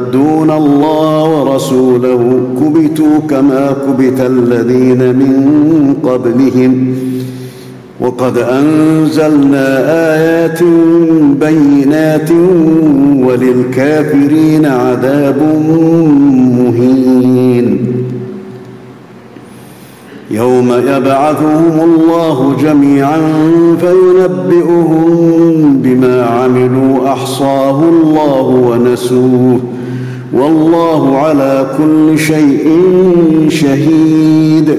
يحادون الله ورسوله كبتوا كما كبت الذين من قبلهم. وقد أنزلنا آيات بينات وللكافرين عذاب مهين. يوم يبعثهم الله جميعا فينبئهم بما عملوا أحصاه الله ونسوه. والله على كل شيء شهيد.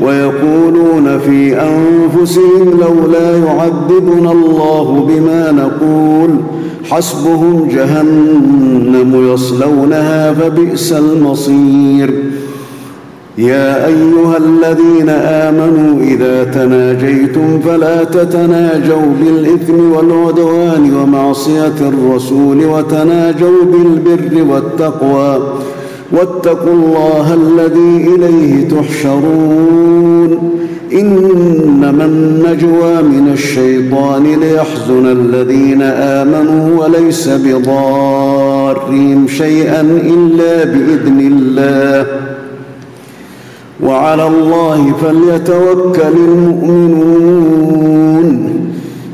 ويقولون في أنفسهم لولا يعذبنا الله بما نقول حسبهم جهنم يصلونها فبئس المصير. يا أيها الذين آمنوا إذا تناجيتم فلا تتناجوا بالإثم والعدوان ومعصية الرسول وتناجوا بالبر والتقوى واتقوا الله الذي إليه تحشرون. إنما النجوى من الشيطان ليحزن الذين آمنوا وليس بضارهم شيئا إلا بإذن الله. وعلى الله فليتوكل المؤمنون.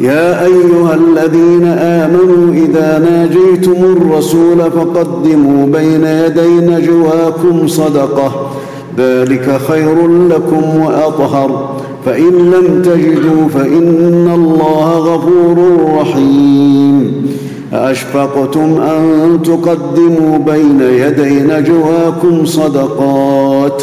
يا أيها الذين آمنوا إذا ناجيتم الرسول فقدموا بين يدي نجواكم صدقة. ذلك خير لكم وأطهر. فإن لم تجدوا فإن الله غفور رحيم. أأشفقتم أن تقدموا بين يدي نجواكم صدقات؟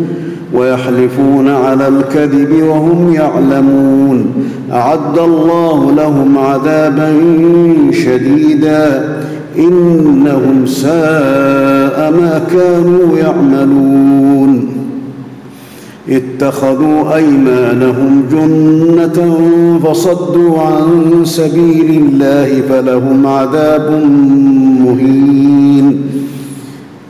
ويحلفون على الكذب وهم يعلمون. أعد الله لهم عذابا شديدا. إنهم ساء ما كانوا يعملون. اتخذوا أيمانهم جنة فصدوا عن سبيل الله فلهم عذاب مهين.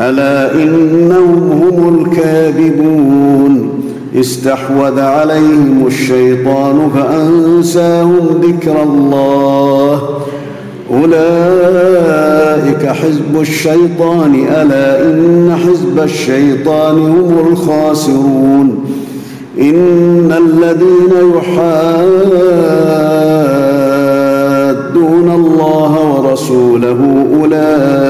ألا إنهم هم الكاذبون استحوذ عليهم الشيطان فأنساهم ذكر الله أولئك حزب الشيطان ألا إن حزب الشيطان هم الخاسرون إن الذين يحادون الله ورسوله أولئك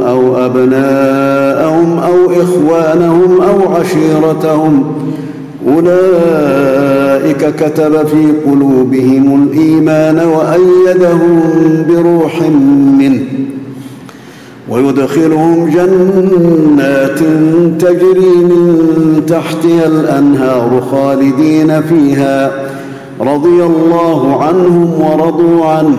أو أبناءهم أو إخوانهم أو عشيرتهم اولئك كتب في قلوبهم الايمان وايدهم بروح منه ويدخلهم جنات تجري من تحتها الانهار خالدين فيها رضي الله عنهم ورضوا عنه